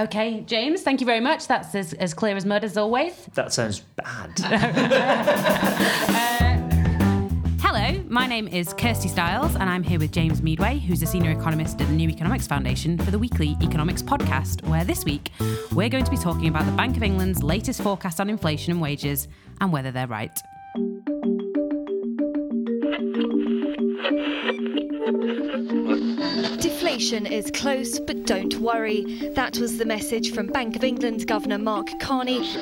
Okay, James, thank you very much. That's as, as clear as mud as always. That sounds bad. Uh, Hello, my name is Kirsty Styles, and I'm here with James Meadway, who's a senior economist at the New Economics Foundation for the weekly Economics podcast, where this week we're going to be talking about the Bank of England's latest forecast on inflation and wages and whether they're right. Deflation is close, but don't worry. That was the message from Bank of England Governor Mark Carney.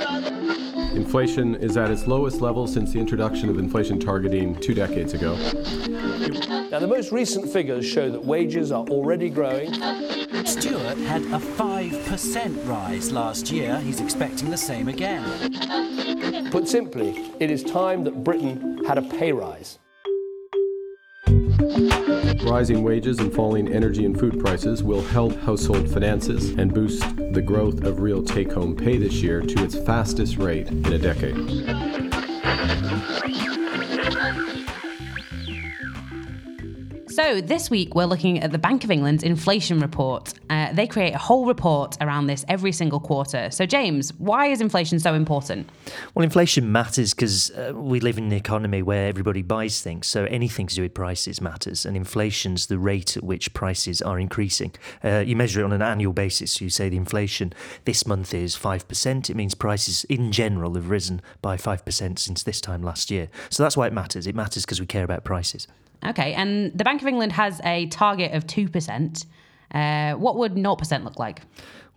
Inflation is at its lowest level since the introduction of inflation targeting two decades ago. Now, the most recent figures show that wages are already growing. Stewart had a 5% rise last year. He's expecting the same again. Put simply, it is time that Britain had a pay rise. Rising wages and falling energy and food prices will help household finances and boost the growth of real take home pay this year to its fastest rate in a decade. So, this week we're looking at the Bank of England's inflation report. Uh, they create a whole report around this every single quarter. So, James, why is inflation so important? Well, inflation matters because uh, we live in an economy where everybody buys things. So, anything to do with prices matters. And inflation's the rate at which prices are increasing. Uh, you measure it on an annual basis. So you say the inflation this month is 5%. It means prices in general have risen by 5% since this time last year. So, that's why it matters. It matters because we care about prices. Okay, and the Bank of England has a target of 2%. Uh, what would 0% look like?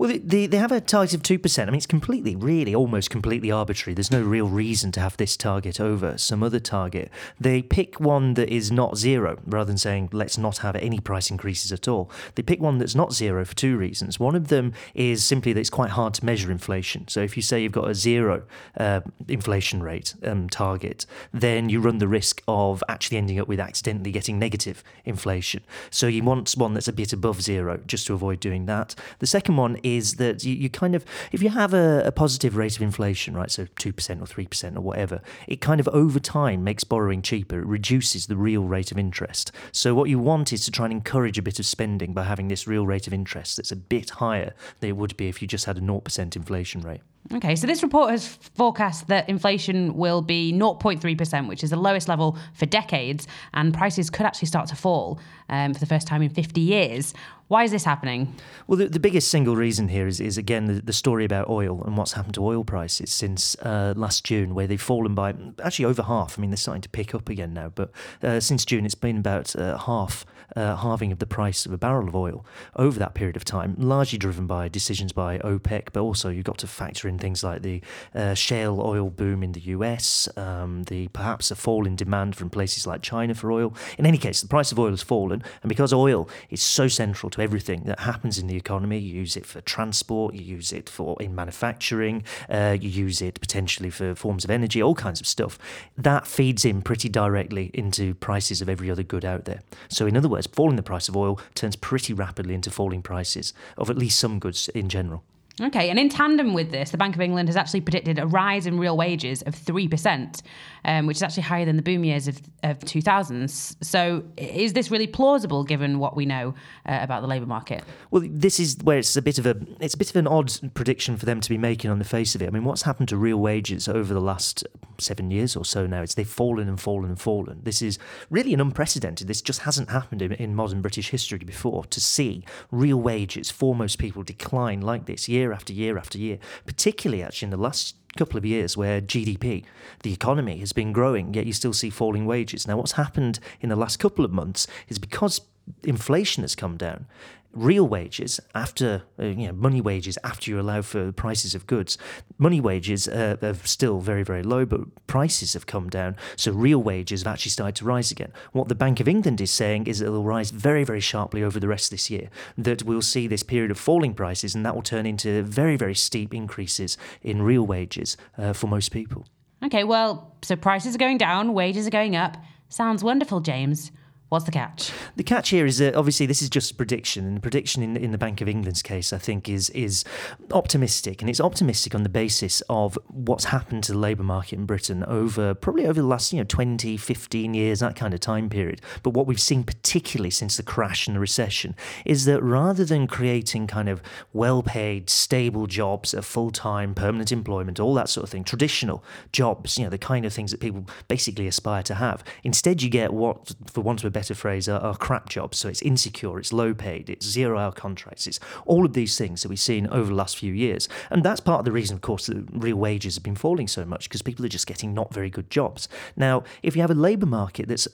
Well, they, they have a target of 2%. I mean, it's completely, really, almost completely arbitrary. There's no real reason to have this target over some other target. They pick one that is not zero, rather than saying, let's not have any price increases at all. They pick one that's not zero for two reasons. One of them is simply that it's quite hard to measure inflation. So if you say you've got a zero uh, inflation rate um, target, then you run the risk of actually ending up with accidentally getting negative inflation. So you want one that's a bit above zero, just to avoid doing that. The second one is is that you, you kind of, if you have a, a positive rate of inflation, right, so 2% or 3% or whatever, it kind of over time makes borrowing cheaper. It reduces the real rate of interest. So what you want is to try and encourage a bit of spending by having this real rate of interest that's a bit higher than it would be if you just had a 0% inflation rate. Okay, so this report has forecast that inflation will be 0.3%, which is the lowest level for decades, and prices could actually start to fall um, for the first time in 50 years. Why is this happening? Well, the, the biggest single reason here is, is again, the, the story about oil and what's happened to oil prices since uh, last June, where they've fallen by actually over half. I mean, they're starting to pick up again now, but uh, since June, it's been about uh, half, uh, halving of the price of a barrel of oil over that period of time, largely driven by decisions by OPEC, but also you've got to factor in things like the uh, shale oil boom in the US, um, the perhaps a fall in demand from places like China for oil. In any case, the price of oil has fallen, and because oil is so central to everything that happens in the economy. You use it for transport, you use it for in manufacturing, uh, you use it potentially for forms of energy, all kinds of stuff. That feeds in pretty directly into prices of every other good out there. So, in other words, falling the price of oil turns pretty rapidly into falling prices of at least some goods in general. Okay, and in tandem with this, the Bank of England has actually predicted a rise in real wages of 3%, um, which is actually higher than the boom years of, of 2000s. So, is this really plausible given what we know uh, about the labour market? Well, this is where it's a bit of a it's a bit of an odd prediction for them to be making on the face of it. I mean, what's happened to real wages over the last seven years or so now? It's they've fallen and fallen and fallen. This is really an unprecedented. This just hasn't happened in, in modern British history before. To see real wages for most people decline like this year year after year after year, particularly actually in the last couple of years where GDP, the economy, has been growing, yet you still see falling wages. Now, what's happened in the last couple of months is because inflation has come down, real wages after uh, you know money wages after you allow for prices of goods. Money wages uh, are still very very low but prices have come down. So real wages have actually started to rise again. What the bank of england is saying is it'll rise very very sharply over the rest of this year that we'll see this period of falling prices and that will turn into very very steep increases in real wages uh, for most people. Okay well so prices are going down wages are going up. Sounds wonderful james What's the catch? The catch here is that obviously this is just a prediction, and the prediction in, in the Bank of England's case, I think, is is optimistic, and it's optimistic on the basis of what's happened to the labour market in Britain over probably over the last you know 20, 15 years, that kind of time period. But what we've seen particularly since the crash and the recession is that rather than creating kind of well-paid, stable jobs, a full-time, permanent employment, all that sort of thing, traditional jobs, you know, the kind of things that people basically aspire to have, instead you get what, for want of a better better phrase, are, are crap jobs. So it's insecure, it's low paid, it's zero hour contracts, it's all of these things that we've seen over the last few years. And that's part of the reason, of course, that real wages have been falling so much because people are just getting not very good jobs. Now, if you have a labour market that's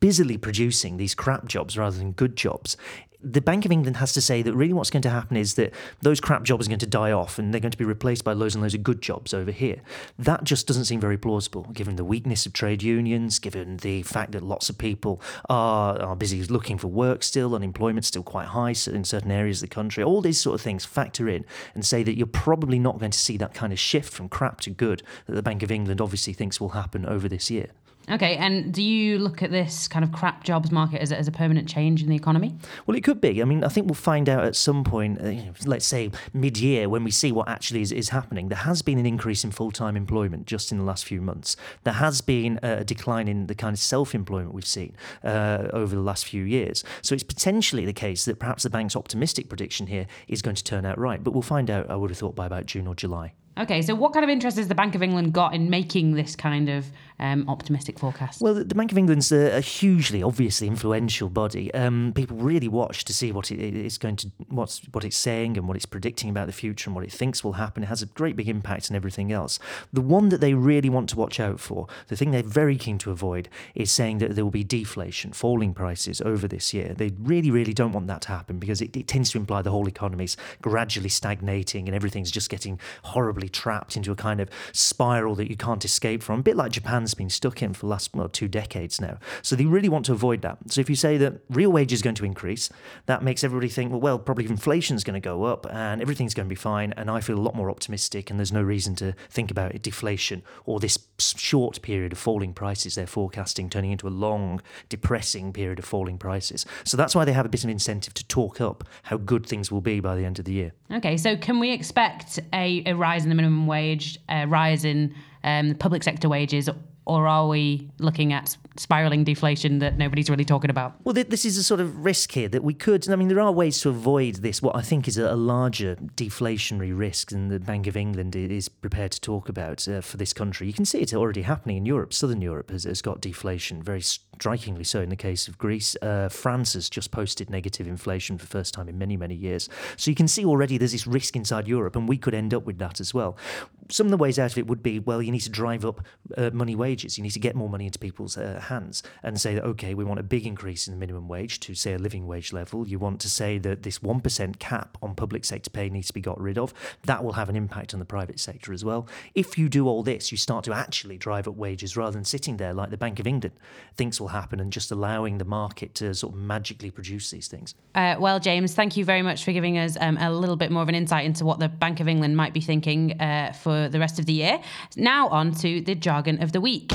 busily producing these crap jobs rather than good jobs, the Bank of England has to say that really what's going to happen is that those crap jobs are going to die off and they're going to be replaced by loads and loads of good jobs over here. That just doesn't seem very plausible, given the weakness of trade unions, given the fact that lots of people are, are busy looking for work still, unemployment's still quite high in certain areas of the country. All these sort of things factor in and say that you're probably not going to see that kind of shift from crap to good that the Bank of England obviously thinks will happen over this year. Okay, and do you look at this kind of crap jobs market as a, as a permanent change in the economy? Well, it could be. I mean, I think we'll find out at some point, uh, let's say mid year, when we see what actually is, is happening. There has been an increase in full time employment just in the last few months. There has been a decline in the kind of self employment we've seen uh, over the last few years. So it's potentially the case that perhaps the bank's optimistic prediction here is going to turn out right. But we'll find out, I would have thought, by about June or July. Okay, so what kind of interest has the Bank of England got in making this kind of um, optimistic forecast? Well, the Bank of England's a, a hugely, obviously influential body. Um, people really watch to see what it is going to, what's what it's saying and what it's predicting about the future and what it thinks will happen. It has a great big impact on everything else. The one that they really want to watch out for, the thing they're very keen to avoid, is saying that there will be deflation, falling prices over this year. They really, really don't want that to happen because it, it tends to imply the whole economy's gradually stagnating and everything's just getting horribly trapped into a kind of spiral that you can't escape from, a bit like Japan's been stuck in for the last well, two decades now. So they really want to avoid that. So if you say that real wage is going to increase, that makes everybody think, well, well, probably inflation is going to go up and everything's going to be fine. And I feel a lot more optimistic, and there's no reason to think about it, deflation or this short period of falling prices they're forecasting turning into a long, depressing period of falling prices. So that's why they have a bit of incentive to talk up how good things will be by the end of the year. Okay, so can we expect a, a rise in the minimum wage, a rise in um, public sector wages, or are we looking at spiraling deflation that nobody's really talking about? Well, this is a sort of risk here that we could. I mean, there are ways to avoid this. What I think is a, larger deflationary risk than the Bank of England is prepared to talk about uh, for this country. You can see it already happening in Europe. Southern Europe has, has got deflation, very strikingly so in the case of Greece. Uh, France has just posted negative inflation for the first time in many, many years. So you can see already there's this risk inside Europe, and we could end up with that as well. Some of the ways out of it would be well, you need to drive up uh, money wages. You need to get more money into people's uh, hands and say that, okay, we want a big increase in the minimum wage to, say, a living wage level. You want to say that this 1% cap on public sector pay needs to be got rid of. That will have an impact on the private sector as well. If you do all this, you start to actually drive up wages rather than sitting there like the Bank of England thinks will happen and just allowing the market to sort of magically produce these things. Uh, well, James, thank you very much for giving us um, a little bit more of an insight into what the Bank of England might be thinking uh, for the rest of the year. Now, on to the jargon of the week.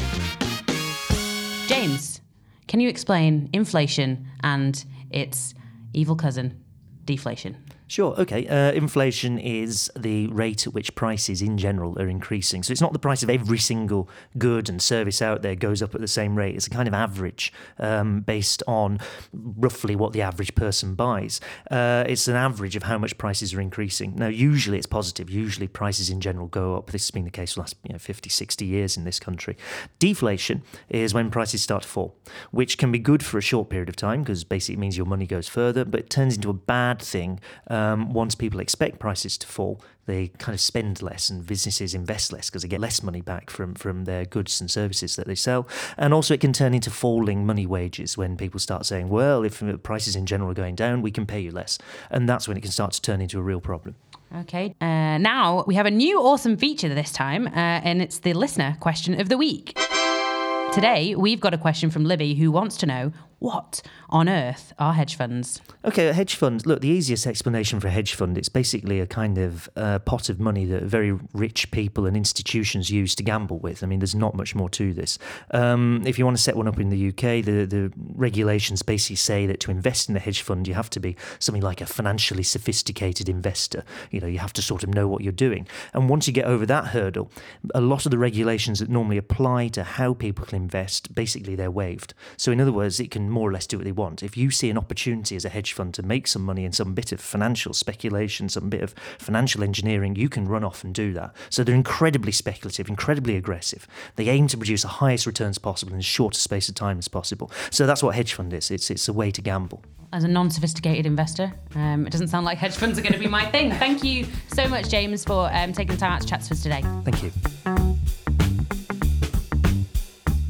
James, can you explain inflation and its evil cousin, deflation? Sure. Okay. Uh, inflation is the rate at which prices in general are increasing. So it's not the price of every single good and service out there goes up at the same rate. It's a kind of average um, based on roughly what the average person buys. Uh, it's an average of how much prices are increasing. Now, usually it's positive. Usually prices in general go up. This has been the case for the last you know, 50, 60 years in this country. Deflation is when prices start to fall, which can be good for a short period of time because basically it means your money goes further, but it turns into a bad thing um, once people expect prices to fall, they kind of spend less and businesses invest less because they get less money back from, from their goods and services that they sell. And also, it can turn into falling money wages when people start saying, well, if prices in general are going down, we can pay you less. And that's when it can start to turn into a real problem. Okay. Uh, now we have a new awesome feature this time, uh, and it's the listener question of the week. Today, we've got a question from Libby who wants to know what on earth are hedge funds? Okay, hedge fund. Look, the easiest explanation for a hedge fund, it's basically a kind of uh, pot of money that very rich people and institutions use to gamble with. I mean, there's not much more to this. Um, if you want to set one up in the UK, the, the regulations basically say that to invest in a hedge fund, you have to be something like a financially sophisticated investor. You know, you have to sort of know what you're doing. And once you get over that hurdle, a lot of the regulations that normally apply to how people can invest, basically they're waived. So, in other words, it can more or less do what they want. If you see an opportunity as a hedge fund to make some money in some bit of financial speculation, some bit of financial engineering, you can run off and do that. So they're incredibly speculative, incredibly aggressive. They aim to produce the highest returns possible in the shortest space of time as possible. So that's what hedge fund is. It's it's a way to gamble. As a non-sophisticated investor, um, it doesn't sound like hedge funds are going to be my thing. Thank you so much, James, for um, taking the time out to chat to us today. Thank you.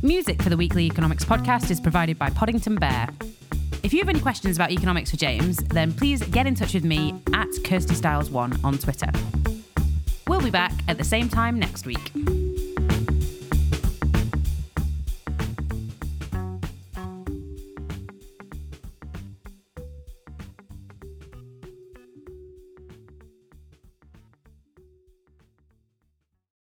Music for the weekly economics podcast is provided by Poddington Bear. If you have any questions about economics for James, then please get in touch with me at Kirsty Styles1 on Twitter. We'll be back at the same time next week.